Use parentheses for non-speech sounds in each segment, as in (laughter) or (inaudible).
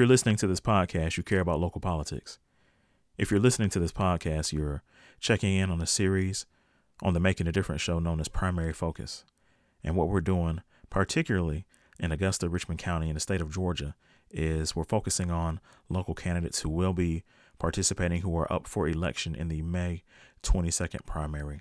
you're listening to this podcast, you care about local politics. If you're listening to this podcast, you're checking in on a series on the Making a Difference show known as Primary Focus. And what we're doing, particularly in Augusta, Richmond County, in the state of Georgia, is we're focusing on local candidates who will be participating who are up for election in the May 22nd primary.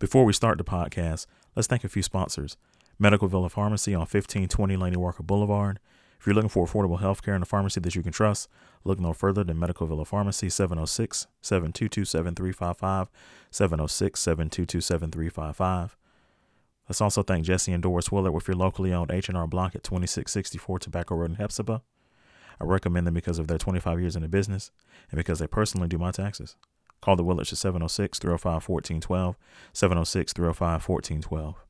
Before we start the podcast, let's thank a few sponsors. Medical Villa Pharmacy on 1520 Laney Walker Boulevard. If you're looking for affordable health care in a pharmacy that you can trust, look no further than Medical Villa Pharmacy 706 722 7355 706 722 7355. Let's also thank Jesse and Doris Willard with your locally owned H&R Block at 2664 Tobacco Road in Hephzibah. I recommend them because of their 25 years in the business and because they personally do my taxes. Call the Willards at 706 305 1412, 706 305 1412.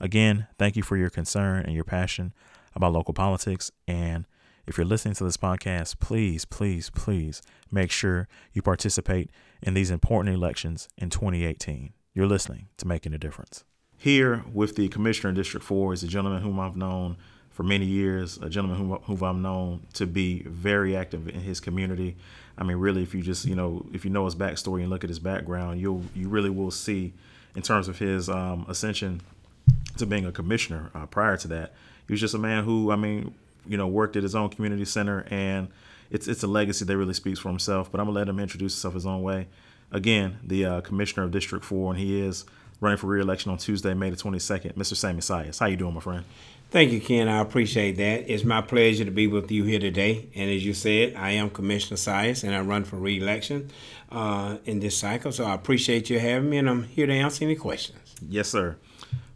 Again, thank you for your concern and your passion about local politics. And if you're listening to this podcast, please, please, please make sure you participate in these important elections in 2018. You're listening to Making a Difference. Here with the commissioner in District 4 is a gentleman whom I've known for many years, a gentleman whom, whom I've known to be very active in his community. I mean, really, if you just, you know, if you know his backstory and look at his background, you'll, you really will see in terms of his um, ascension to being a commissioner uh, prior to that. He was just a man who, I mean, you know, worked at his own community center, and it's it's a legacy that really speaks for himself. But I'm gonna let him introduce himself his own way. Again, the uh, commissioner of District Four, and he is running for re-election on Tuesday, May the 22nd. Mr. Sammy Sias, how you doing, my friend? Thank you, Ken. I appreciate that. It's my pleasure to be with you here today. And as you said, I am Commissioner Sias, and I run for re-election uh, in this cycle. So I appreciate you having me, and I'm here to answer any questions. Yes, sir.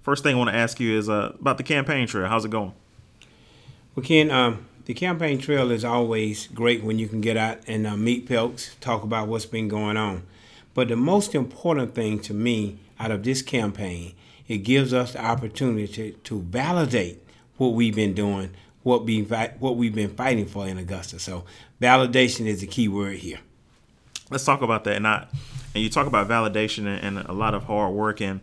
First thing I want to ask you is uh, about the campaign trail. How's it going? Well, Ken, um, the campaign trail is always great when you can get out and uh, meet folks, talk about what's been going on. But the most important thing to me out of this campaign, it gives us the opportunity to, to validate what we've been doing, what we what we've been fighting for in Augusta. So validation is the key word here. Let's talk about that. And I, and you talk about validation and, and a lot of hard work and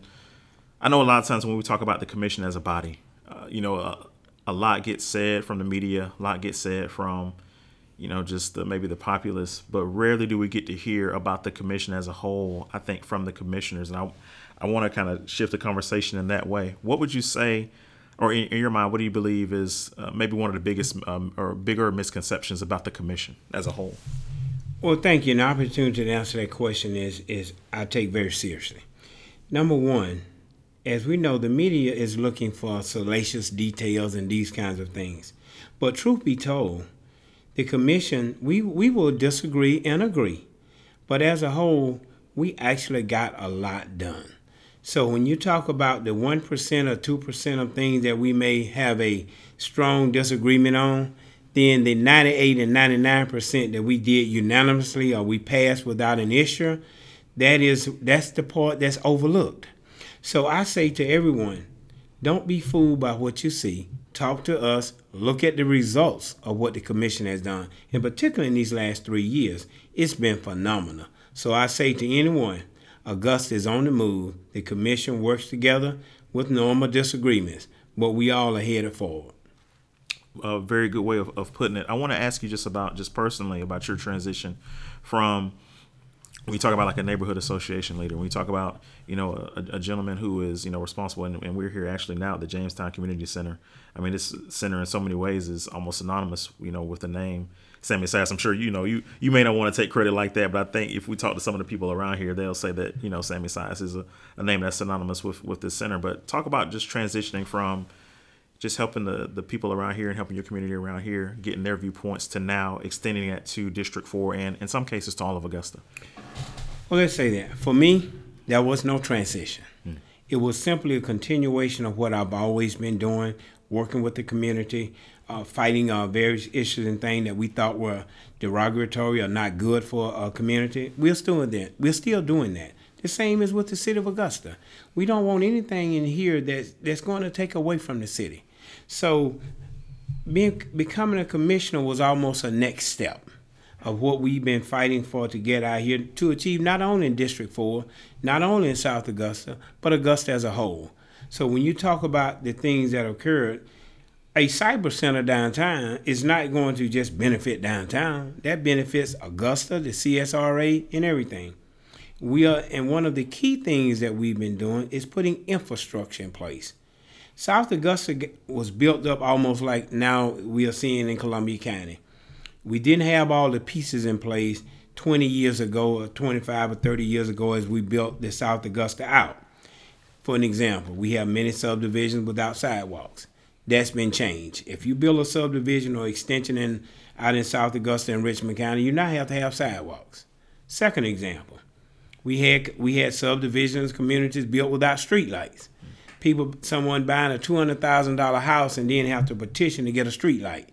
I know a lot of times when we talk about the commission as a body, uh, you know, a, a, lot gets said from the media, a lot gets said from, you know, just the, maybe the populace, but rarely do we get to hear about the commission as a whole. I think from the commissioners, and I, I want to kind of shift the conversation in that way. What would you say, or in, in your mind, what do you believe is uh, maybe one of the biggest um, or bigger misconceptions about the commission as a whole? Well, thank you. An opportunity to answer that question is is I take very seriously. Number one, as we know, the media is looking for salacious details and these kinds of things. But truth be told, the commission, we, we will disagree and agree. But as a whole, we actually got a lot done. So when you talk about the 1% or 2% of things that we may have a strong disagreement on, then the 98 and 99% that we did unanimously or we passed without an issue, that is that's the part that's overlooked. So I say to everyone, don't be fooled by what you see. Talk to us, look at the results of what the commission has done. In particular, in these last three years, it's been phenomenal. So I say to anyone, Augusta is on the move. The commission works together with normal disagreements, but we all are headed forward. A very good way of, of putting it. I want to ask you just about, just personally, about your transition from we talk about like a neighborhood association leader, we talk about you know a, a gentleman who is you know responsible, and, and, we're here actually now at the Jamestown Community Center. I mean, this center in so many ways is almost synonymous, you know, with the name Sammy Sias. I'm sure you know you you may not want to take credit like that, but I think if we talk to some of the people around here, they'll say that you know Sammy Sias is a, a name that's synonymous with with this center. But talk about just transitioning from just helping the, the people around here and helping your community around here, getting their viewpoints to now extending that to District 4 and in some cases to all of Augusta. Well, let's say that. For me, there was no transition. Hmm. It was simply a continuation of what I've always been doing, working with the community, uh, fighting uh, various issues and things that we thought were derogatory or not good for a community. We're still doing that. We're still doing that. The same as with the city of Augusta. We don't want anything in here that's that's going to take away from the city. So, being becoming a commissioner was almost a next step of what we've been fighting for to get out here to achieve not only in District 4, not only in South Augusta, but Augusta as a whole. So when you talk about the things that occurred, a cyber center downtown is not going to just benefit downtown. That benefits Augusta, the CSRA, and everything. We are, and one of the key things that we've been doing is putting infrastructure in place. South Augusta was built up almost like now we are seeing in Columbia County. We didn't have all the pieces in place 20 years ago, or 25 or 30 years ago, as we built the South Augusta out. For an example, we have many subdivisions without sidewalks that's been changed. If you build a subdivision or extension in out in South Augusta and Richmond County, you now have to have sidewalks. Second example, we had we had subdivisions, communities built without streetlights. People, someone buying a two hundred thousand dollar house and then have to petition to get a streetlight.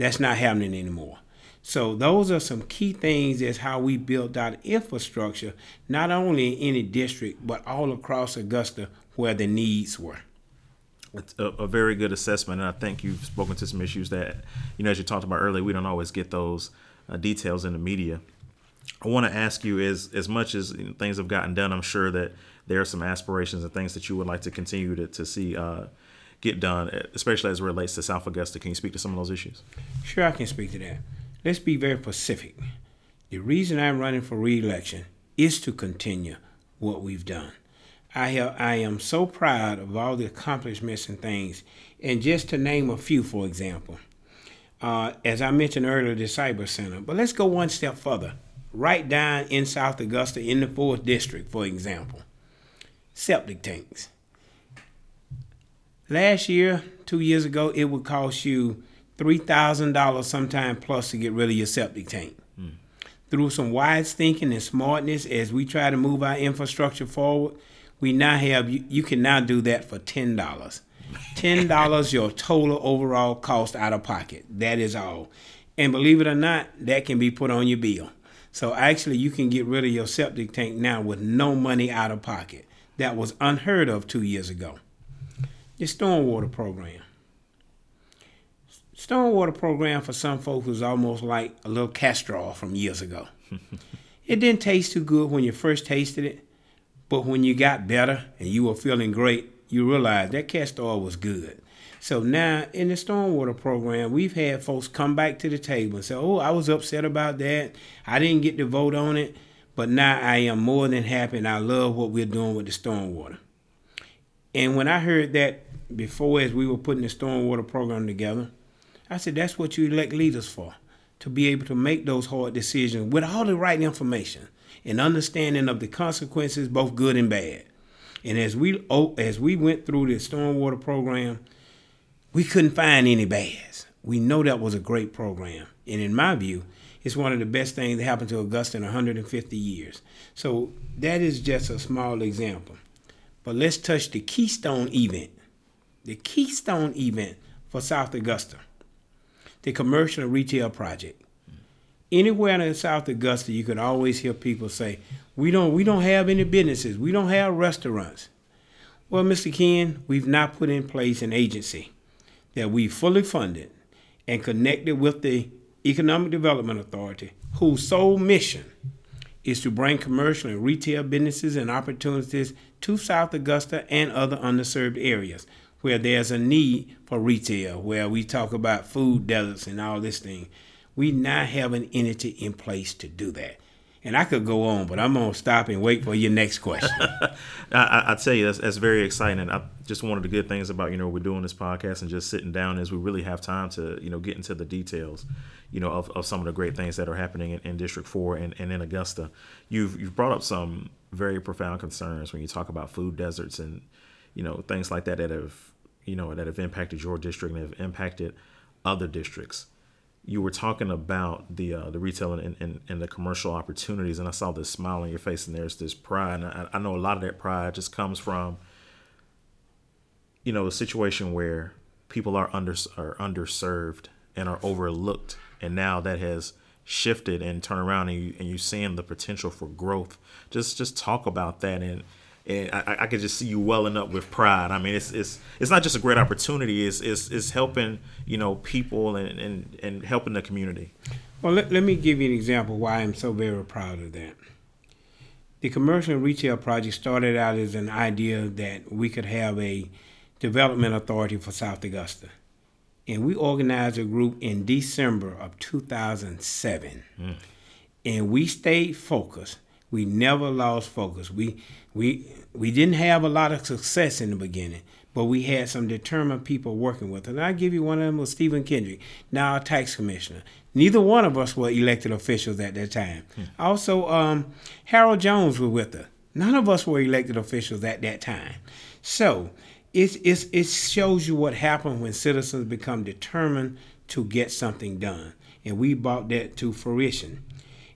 That's not happening anymore. So those are some key things as how we built out infrastructure, not only in any district but all across Augusta where the needs were it's a, a, very good assessment, and I think you've spoken to some issues that, you know, as you talked about earlier, we don't always get those uh, details in the media. I want to ask you, as as much as you know, things have gotten done, I'm sure that there are some aspirations and things that you would like to continue to, to see uh, get done, especially as it relates to South Augusta. Can you speak to some of those issues? Sure, I can speak to that. Let's be very specific. The reason I'm running for reelection is to continue what we've done. I have, I am so proud of all the accomplishments and things. And just to name a few, for example, uh, as I mentioned earlier, the Cyber Center. But let's go one step further. Right down in South Augusta, in the fourth district, for example, septic tanks. Last year, two years ago, it would cost you three thousand dollars sometime plus to get rid of your septic tank. Hmm. Through some wise thinking and smartness, as we try to move our infrastructure forward, we now have you, you can now do that for ten dollars. Ten dollars your total overall cost out of pocket. That is all. And believe it or not, that can be put on your bill. So actually you can get rid of your septic tank now with no money out of pocket. That was unheard of two years ago. The stormwater program. Stormwater program for some folks was almost like a little castor oil from years ago. (laughs) it didn't taste too good when you first tasted it, but when you got better and you were feeling great, you realized that castor oil was good. So now in the stormwater program, we've had folks come back to the table and say, "Oh, I was upset about that. I didn't get to vote on it, but now I am more than happy and I love what we're doing with the stormwater." And when I heard that before, as we were putting the stormwater program together, I said, "That's what you elect leaders for, to be able to make those hard decisions with all the right information." and understanding of the consequences, both good and bad. And as we oh, as we went through the stormwater program, we couldn't find any bads. We know that was a great program, and in my view, it's one of the best things that happened to Augusta in 150 years. So that is just a small example. But let's touch the Keystone event, the Keystone event for South Augusta, the commercial and retail project anywhere in South Augusta, you could always hear people say, "We don't, we don't have any businesses. We don't have restaurants." Well, Mr. Ken, we've now put in place an agency that we fully funded and connected with the Economic Development Authority, whose sole mission is to bring commercial and retail businesses and opportunities to South Augusta and other underserved areas where there's a need for retail, where we talk about food deserts and all this thing we now have an entity in place to do that. And I could go on, but I'm gonna stop and wait for your next question. (laughs) I, I, tell you, that's, that's very exciting. I just one of the good things about you know we're doing this podcast and just sitting down is we really have time to you know get into the details, you know, of, of some of the great things that are happening in, in District Four and, and in Augusta. You've you've brought up some very profound concerns when you talk about food deserts and you know things like that that have you know that have impacted your district and have impacted other districts you were talking about the uh, the retail and, and, and, the commercial opportunities, and I saw this smile on your face, and there's this pride. And I, I know a lot of that pride just comes from, you know, a situation where people are under are underserved and are overlooked, and now that has shifted and turned around, and you and you seeing the potential for growth. Just just talk about that and and I, I could just see you welling up with pride. I mean, it's it's it's not just a great opportunity. It's it's, it's helping you know people and, and and helping the community. Well, let, let me give you an example why I'm so very proud of that. The commercial and retail project started out as an idea that we could have a development authority for South Augusta. and we organized a group in December of 2007. Mm. And we stayed focused. We never lost focus. We we we didn't have a lot of success in the beginning, but we had some determined people working with us. And I give you one of them was Steven Kendrick, now a tax commissioner. Neither one of us were elected officials at that time. Hmm. Also, um, Harold Jones was with us. None of us were elected officials at that time. So it's, it's, it shows you what happens when citizens become determined to get something done. And we brought that to fruition.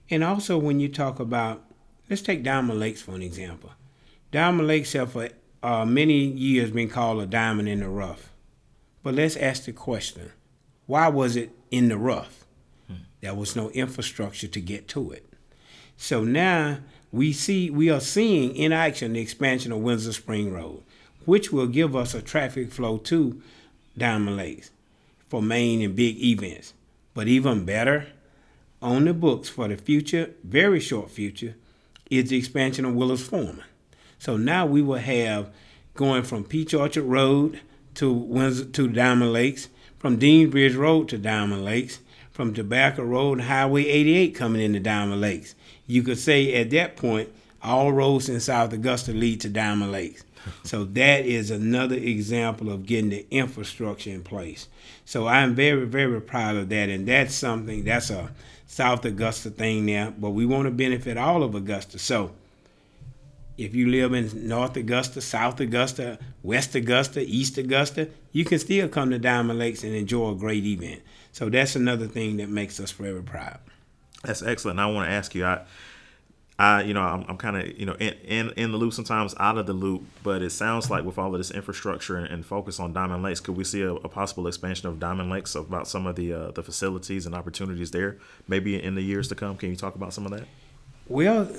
And also, when you talk about, let's take Diamond Lakes for an example. Diamond Lakes have for uh, many years been called a diamond in the rough. But let's ask the question why was it in the rough? Hmm. There was no infrastructure to get to it. So now we see we are seeing in action the expansion of Windsor Spring Road which will give us a traffic flow to Diamond Lakes for main and big events. But even better, on the books for the future, very short future, is the expansion of Willis Foreman. So now we will have going from Peach Orchard Road to Windsor to Diamond Lakes, from Dean Bridge Road to Diamond Lakes, from Tobacco Road Highway 88 coming into Diamond Lakes. You could say at that point, all roads in South Augusta lead to Diamond Lakes (laughs) so that is another example of getting the infrastructure in place. So I'm very, very proud of that. And that's something that's a South Augusta thing now, but we want to benefit all of Augusta. So if you live in North Augusta, South Augusta, West Augusta, East Augusta, you can still come to Diamond Lakes and enjoy a great event. So that's another thing that makes us forever proud. That's excellent. I want to ask you, I I, you know, I'm, I'm kind of, you know, in, in, in the loop sometimes, out of the loop. But it sounds like with all of this infrastructure and, and focus on Diamond Lakes, could we see a, a, possible expansion of Diamond Lakes about some of the uh, the facilities and opportunities there, maybe in the years to come? Can you talk about some of that? Well,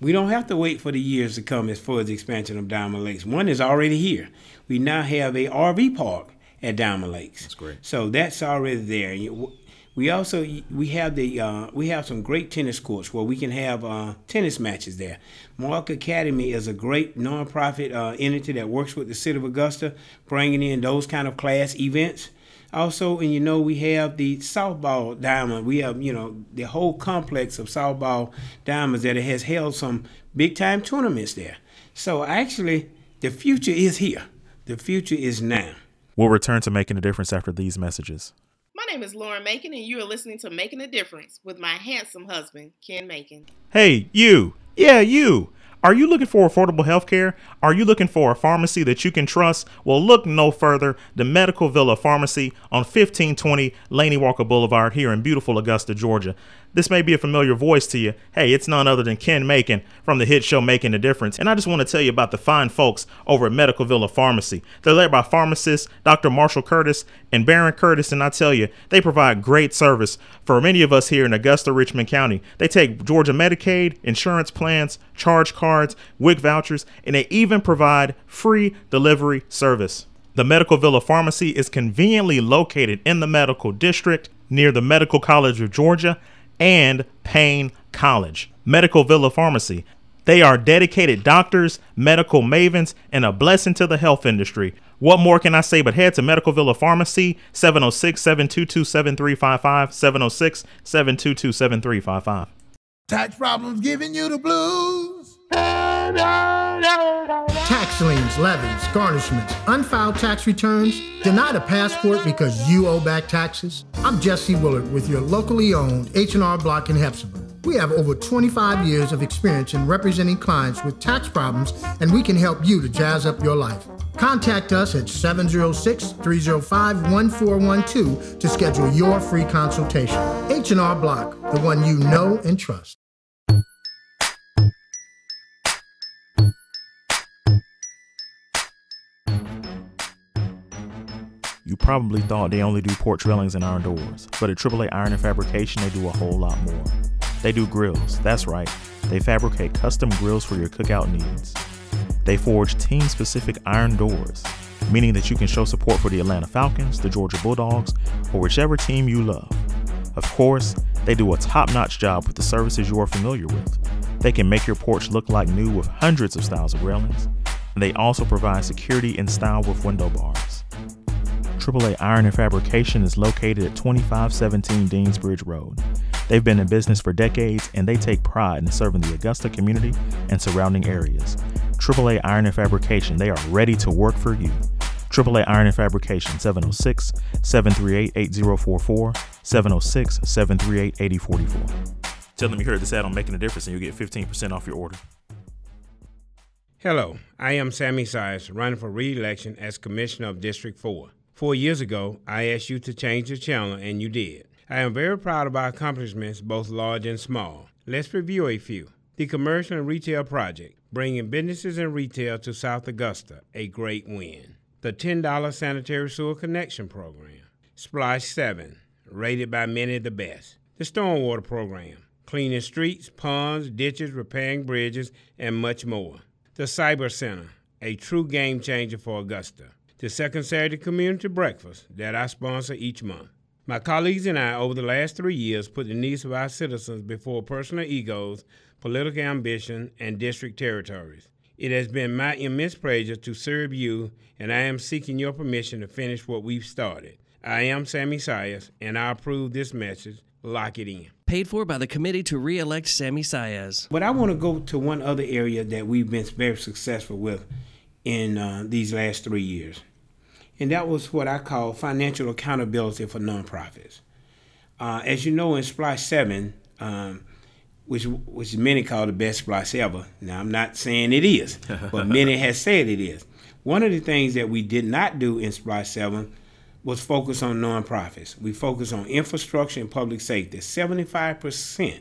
we don't have to wait for the years to come as far as the expansion of Diamond Lakes. One is already here. We now have a RV park at Diamond Lakes. That's great. So that's already there. We also we have the uh, we have some great tennis courts where we can have uh, tennis matches there. Mark Academy is a great nonprofit uh, entity that works with the city of Augusta, bringing in those kind of class events. Also, and you know, we have the softball diamond. We have you know the whole complex of softball diamonds that it has held some big time tournaments there. So actually, the future is here. The future is now. We'll return to making a difference after these messages. My name is Lauren Macon, and you are listening to Making a Difference with my handsome husband, Ken Macon. Hey, you. Yeah, you. Are you looking for affordable health care? Are you looking for a pharmacy that you can trust? Well, look no further. The Medical Villa Pharmacy on 1520 Laney Walker Boulevard here in beautiful Augusta, Georgia. This may be a familiar voice to you. Hey, it's none other than Ken Macon from the hit show Making a Difference. And I just want to tell you about the fine folks over at Medical Villa Pharmacy. They're led by pharmacist Dr. Marshall Curtis and Baron Curtis. And I tell you, they provide great service for many of us here in Augusta, Richmond County. They take Georgia Medicaid, insurance plans, charge cards, WIC vouchers, and they even provide free delivery service. The Medical Villa Pharmacy is conveniently located in the medical district near the Medical College of Georgia and Paine College. Medical Villa Pharmacy. They are dedicated doctors, medical mavens, and a blessing to the health industry. What more can I say but head to Medical Villa Pharmacy, 706 722 7355, 706 722 7355. Tax problems giving you the blues. (laughs) Tax liens, levies, garnishments, unfiled tax returns, denied a passport because you owe back taxes. I'm Jesse Willard with your locally owned H&R Block in Hephzibah. We have over 25 years of experience in representing clients with tax problems, and we can help you to jazz up your life. Contact us at 706 305 1412 to schedule your free consultation. H&R Block, the one you know and trust. You probably thought they only do porch railings and iron doors, but at AAA Iron and Fabrication, they do a whole lot more. They do grills, that's right. They fabricate custom grills for your cookout needs. They forge team specific iron doors, meaning that you can show support for the Atlanta Falcons, the Georgia Bulldogs, or whichever team you love. Of course, they do a top notch job with the services you are familiar with. They can make your porch look like new with hundreds of styles of railings, and they also provide security and style with window bars. AAA Iron and Fabrication is located at 2517 Deansbridge Road. They've been in business for decades and they take pride in serving the Augusta community and surrounding areas. AAA Iron and Fabrication, they are ready to work for you. AAA Iron and Fabrication, 706 738 8044, 706 738 8044. Tell them you heard this ad on Making a Difference and you'll get 15% off your order. Hello, I am Sammy Sias, running for re election as Commissioner of District 4. Four years ago, I asked you to change the channel, and you did. I am very proud of our accomplishments, both large and small. Let's review a few. The Commercial and Retail Project, bringing businesses and retail to South Augusta, a great win. The $10 Sanitary Sewer Connection Program. SPLOST 7, rated by many the best. The Stormwater Program, cleaning streets, ponds, ditches, repairing bridges, and much more. The Cyber Center, a true game changer for Augusta. The second Saturday community breakfast that I sponsor each month. My colleagues and I, over the last three years, put the needs of our citizens before personal egos, political ambition, and district territories. It has been my immense pleasure to serve you, and I am seeking your permission to finish what we've started. I am Sammy Sias, and I approve this message. Lock it in. Paid for by the committee to re elect Sammy Sias. But I want to go to one other area that we've been very successful with in uh, these last three years. And that was what I call financial accountability for nonprofits. Uh, as you know, in SPLOST 7, um, which which many call the best SPLOST ever. Now, I'm not saying it is, (laughs) but many have said it is. One of the things that we did not do in SPLOST 7 was focus on nonprofits. We focus on infrastructure and public safety. 75%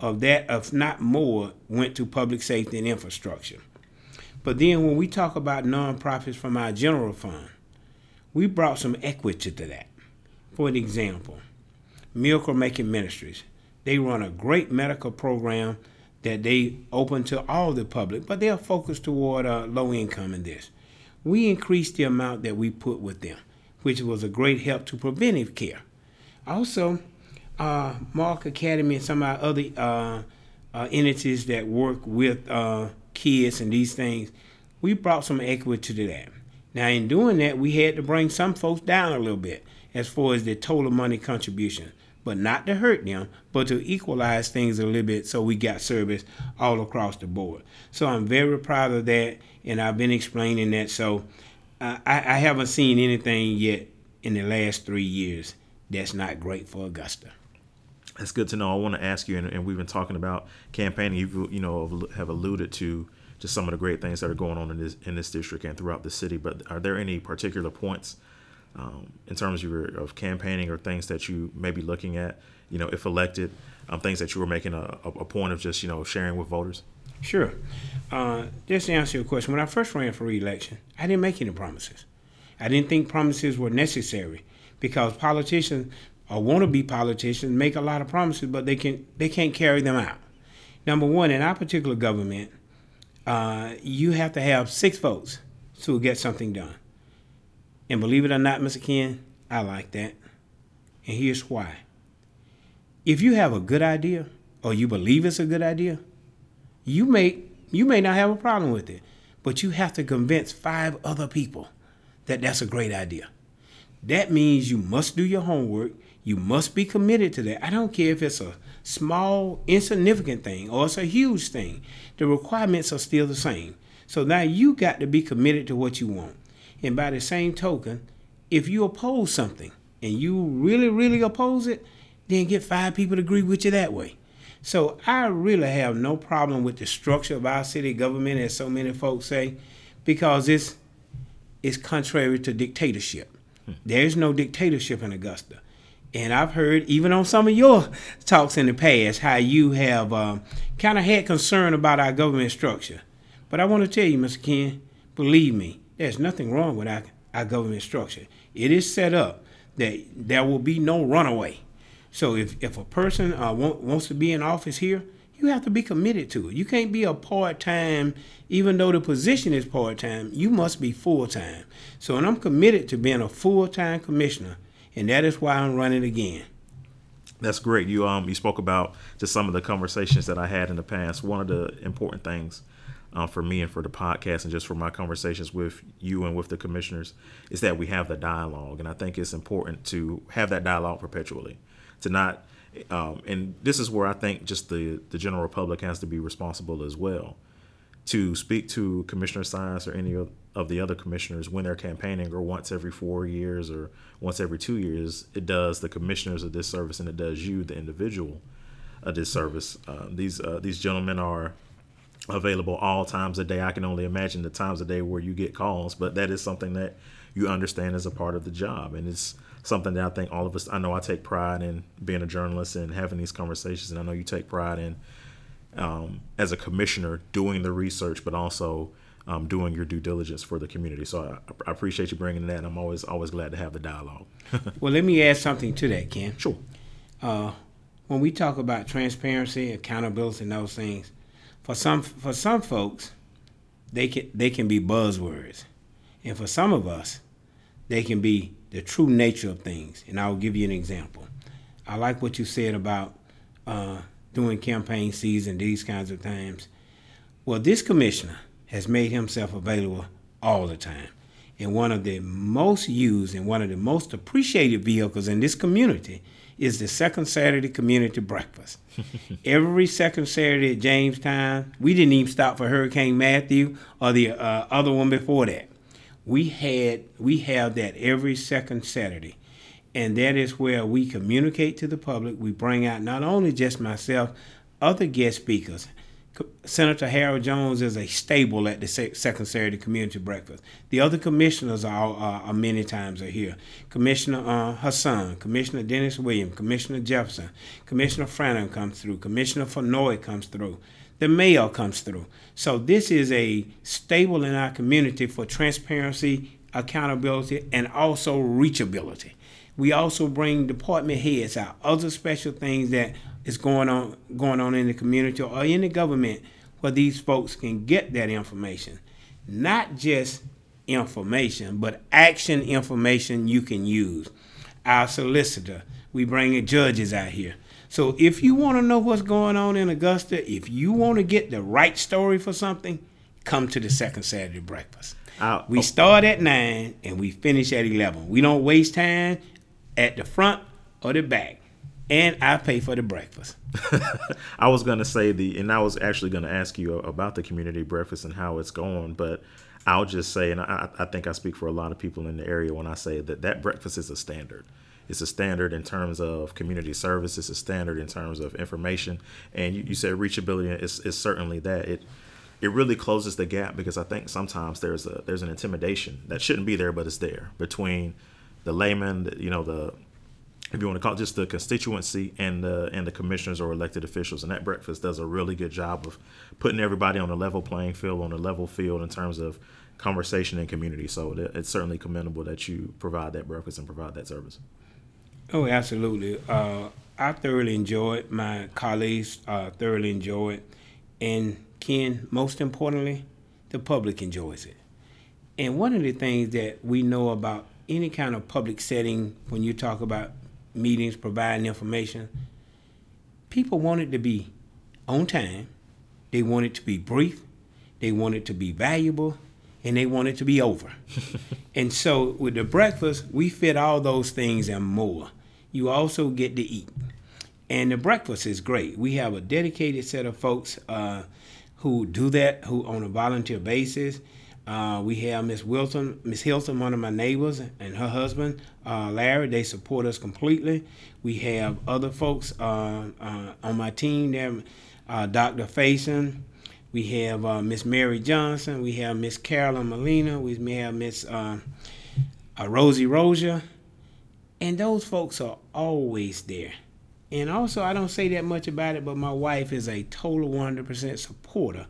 of that, if not more, went to public safety and infrastructure. But then when we talk about nonprofits from our general fund, we brought some equity to that. For an example, Miracle Making Ministries. They run a great medical program that they open to all the public, but they are focused toward uh, low income in this. We increased the amount that we put with them, which was a great help to preventive care. Also, uh, Mark Academy and some of our other uh, uh, entities that work with uh, kids and these things, we brought some equity to that. Now, in doing that, we had to bring some folks down a little bit as far as the total money contribution, but not to hurt them, but to equalize things a little bit so we got service all across the board. So I'm very proud of that, and I've been explaining that. So uh, I, I haven't seen anything yet in the last three years that's not great for Augusta. That's good to know. I want to ask you, and, and we've been talking about campaigning. You you know have alluded to just some of the great things that are going on in this in this district and throughout the city. But are there any particular points um, in terms of your of campaigning or things that you may be looking at? You know, if elected, um, things that you were making a, a point of just you know sharing with voters. Sure. Uh, just to answer your question, when I first ran for reelection, I didn't make any promises. I didn't think promises were necessary because politicians or wannabe politicians make a lot of promises, but they can they can't carry them out. Number one, in our particular government, uh, you have to have six votes to get something done. And believe it or not, Mr. Ken, I like that. And here's why. If you have a good idea or you believe it's a good idea, you may you may not have a problem with it, but you have to convince five other people that that's a great idea. That means you must do your homework. You must be committed to that. I don't care if it's a small, insignificant thing or it's a huge thing. The requirements are still the same. So now you got to be committed to what you want. And by the same token, if you oppose something and you really, really oppose it, then get five people to agree with you that way. So I really have no problem with the structure of our city government, as so many folks say, because it's it's contrary to dictatorship. Hmm. There's no dictatorship in Augusta. And I've heard, even on some of your talks in the past, how you have um, kind of had concern about our government structure. But I want to tell you, Mr. Ken, believe me, there's nothing wrong with our, our government structure. It is set up that there will be no runaway. So if, if a person uh, want, wants to be in office here, you have to be committed to it. You can't be a part time, even though the position is part time, you must be full time. So, and I'm committed to being a full time commissioner, and that is why I'm running again. That's great. You um you spoke about just some of the conversations that I had in the past. One of the important things uh, for me and for the podcast and just for my conversations with you and with the commissioners is that we have the dialogue. And I think it's important to have that dialogue perpetually, to not, um, and this is where I think just the, the general public has to be responsible as well. To speak to Commissioner Sias or any of the other commissioners when they're campaigning or once every four years or once every two years, it does the commissioners a disservice and it does you, the individual, a disservice. Uh, these uh, these gentlemen are available all times a day. I can only imagine the times a day where you get calls, but that is something that you understand as a part of the job. And it's something that I think all of us, I know I take pride in being a journalist and having these conversations. And I know you take pride in, um, as a commissioner, doing the research, but also um, doing your due diligence for the community. So I, I appreciate you bringing that. And I'm always, always glad to have the dialogue. (laughs) well, let me add something to that, Ken. Sure. Uh, when we talk about transparency, accountability, and those things, for some for some folks, they can they can be buzzwords, and for some of us, they can be the true nature of things. And I'll give you an example. I like what you said about uh, doing campaign season, these kinds of times. Well, this commissioner has made himself available all the time. And one of the most used and one of the most appreciated vehicles in this community is the second Saturday community breakfast. (laughs) Every second Saturday at Jamestown, we didn't even stop for Hurricane Matthew or the uh, other one before that. We had we have that every second Saturday, and that is where we communicate to the public. We bring out not only just myself, other guest speakers, Senator Harold Jones is a stable at the Second Saturday Community Breakfast. The other commissioners are, are, are many times are here. Commissioner uh, Hasan, Commissioner Dennis Williams, Commissioner Jefferson, Commissioner Frantom comes through, Commissioner Fennoy comes through, the mayor comes through. So this is a stable in our community for transparency, accountability, and also reachability. We also bring department heads out, other special things that is going on going on in the community or in the government where these folks can get that information. Not just information, but action information you can use. Our solicitor, we bring judges out here. So if you want to know what's going on in Augusta, if you want to get the right story for something, come to the second Saturday breakfast. Uh, we start at nine and we finish at eleven. We don't waste time at the front or the back and I pay for the breakfast. (laughs) I was gonna say the, and I was actually gonna ask you about the community breakfast and how it's going, but I'll just say, and I, I think I speak for a lot of people in the area when I say that that breakfast is a standard. It's a standard in terms of community service. It's a standard in terms of information. And you, you said reachability is, is certainly that. It it really closes the gap because I think sometimes there's a there's an intimidation that shouldn't be there, but it's there between the layman, you know, the if you want to call it just the constituency and the and the commissioners or elected officials. And that breakfast does a really good job of putting everybody on a level playing field, on a level field in terms of conversation and community. So it's certainly commendable that you provide that breakfast and provide that service. Oh, absolutely. Uh, I thoroughly enjoy it. My colleagues uh, thoroughly enjoy it. And Ken, most importantly, the public enjoys it. And one of the things that we know about any kind of public setting when you talk about meetings, providing information. People want it to be on time, they want it to be brief, they want it to be valuable, and they want it to be over. (laughs) and so with the breakfast, we fit all those things and more. You also get to eat. And the breakfast is great. We have a dedicated set of folks uh, who do that who on a volunteer basis. Uh, we have Miss Wilson, Miss Hilton, one of my neighbors, and her husband, uh, Larry. They support us completely. We have other folks uh, uh on my team there, uh, Dr. Faison. We have Miss Mary Johnson. We have Miss Carolyn Molina. We may have Miss Rosie Rosia. And those folks are always there. And also, I don't say that much about it, but my wife is a total 100% supporter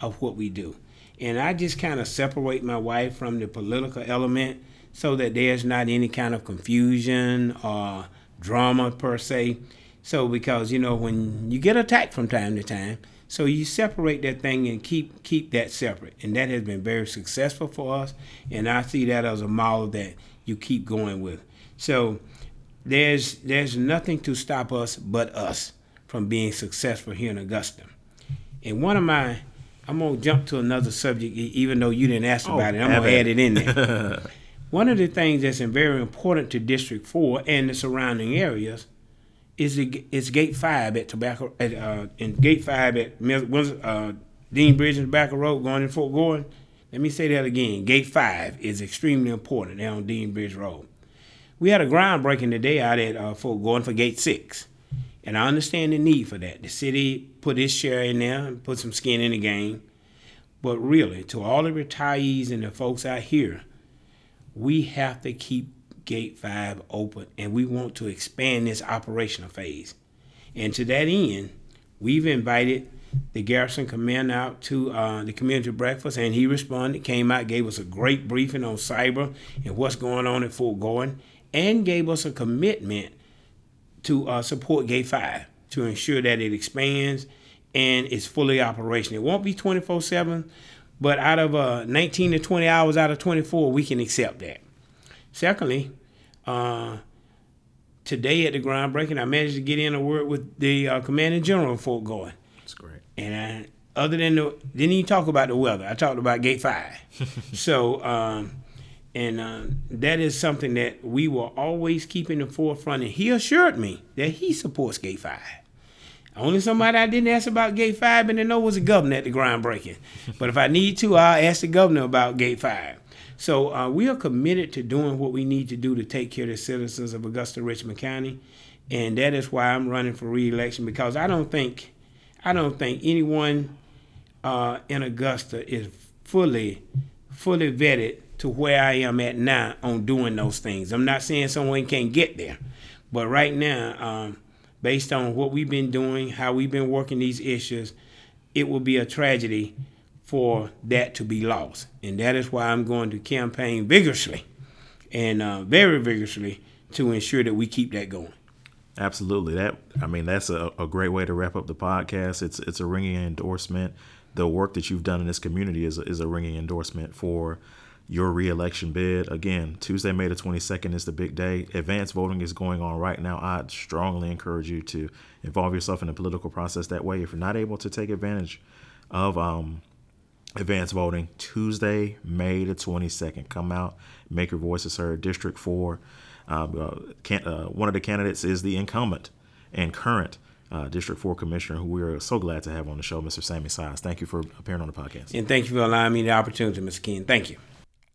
of what we do. And I just kind of separate my wife from the political element so that there's not any kind of confusion or drama per se. So because you know when you get attacked from time to time, so you separate that thing and keep keep that separate, and that has been very successful for us. And I see that as a model that you keep going with. So there's there's nothing to stop us but us from being successful here in Augusta. And one of my I'm gonna jump to another subject, even though you didn't ask Oh, about it. I'm gonna add it in there. (laughs) One of the things that's very important to District Four and the surrounding areas is the, is Gate Five at Tobacco at uh, in Gate Five at uh, Dean Bridge and Tobacco Road going in Fort Gordon. Let me say that again. Gate Five is extremely important there on Dean Bridge Road. We had a groundbreaking today out at uh, Fort Gordon for Gate Six, and I understand the need for that. The city put its share in there and put some skin in the game. But really, to all the retirees and the folks out here, we have to keep Gate 5 open and we want to expand this operational phase. And to that end, we've invited the garrison commander out to uh, the community breakfast and he responded, came out, gave us a great briefing on cyber and what's going on at Fort Gordon, and gave us a commitment to uh, support Gate 5 to ensure that it expands and is fully operational. It won't be 24 7, but out of uh, 19 to 20 hours out of 24, we can accept that. Secondly, uh, today at the groundbreaking, I managed to get in a word with the uh, Commanding General of Fort Gordon. That's great. And I, other than the, didn't even talk about the weather. I talked about Gate Five. (laughs) so, um, and uh, that is something that we will always keep in the forefront. And he assured me that he supports Gate Five. Only somebody I didn't ask about Gate Five and to know was the governor at the groundbreaking. but if I need to, I'll ask the governor about Gate Five. So uh, we are committed to doing what we need to do to take care of the citizens of Augusta Richmond County, and that is why I'm running for reelection because I don't think, I don't think anyone uh, in Augusta is fully, fully vetted to where I am at now on doing those things. I'm not saying someone can't get there, but right now, um, based on what we've been doing, how we've been working these issues, it will be a tragedy for that to be lost. And that is why I'm going to campaign vigorously and uh, very vigorously to ensure that we keep that going. Absolutely. That I mean, that's a, a great way to wrap up the podcast. It's it's a ringing endorsement. The work that you've done in this community is a, is a ringing endorsement for your reelection bid. Again, Tuesday, May the 22nd is the big day. Advanced voting is going on right now. I strongly encourage you to involve yourself in the political process that way. If you're not able to take advantage of um, advanced voting, Tuesday, May the 22nd, come out, make your voices heard. District 4, um, uh, can, uh, one of the candidates is the incumbent and current uh, District 4 Commissioner, who we are so glad to have on the show, Mr. Sammy Sias. Thank you for appearing on the podcast. And thank you for allowing me the opportunity, Mr. Ken. Thank you.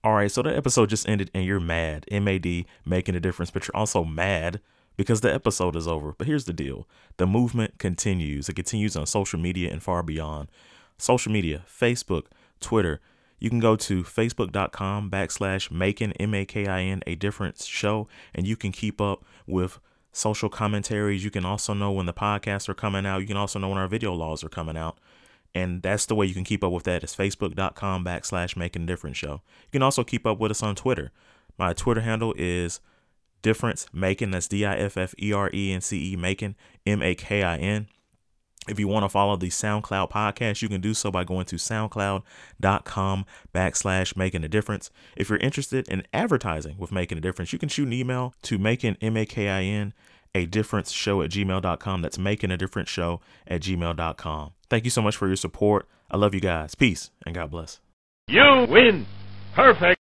All right, so the episode just ended and you're mad. MAD making a difference, but you're also mad because the episode is over. But here's the deal the movement continues. It continues on social media and far beyond. Social media, Facebook, Twitter. You can go to facebook.com backslash making, M A K I N, a difference show, and you can keep up with social commentaries. You can also know when the podcasts are coming out. You can also know when our video laws are coming out. And that's the way you can keep up with that is facebook.com backslash making difference show. You can also keep up with us on Twitter. My Twitter handle is difference making. That's D I F F E R E N C E making, M A K I N. If you want to follow the SoundCloud podcast, you can do so by going to soundcloud.com backslash making a difference. If you're interested in advertising with making a difference, you can shoot an email to making M A K I N a difference show at gmail.com. That's making a difference show at gmail.com. Thank you so much for your support. I love you guys. Peace and God bless. You win. Perfect.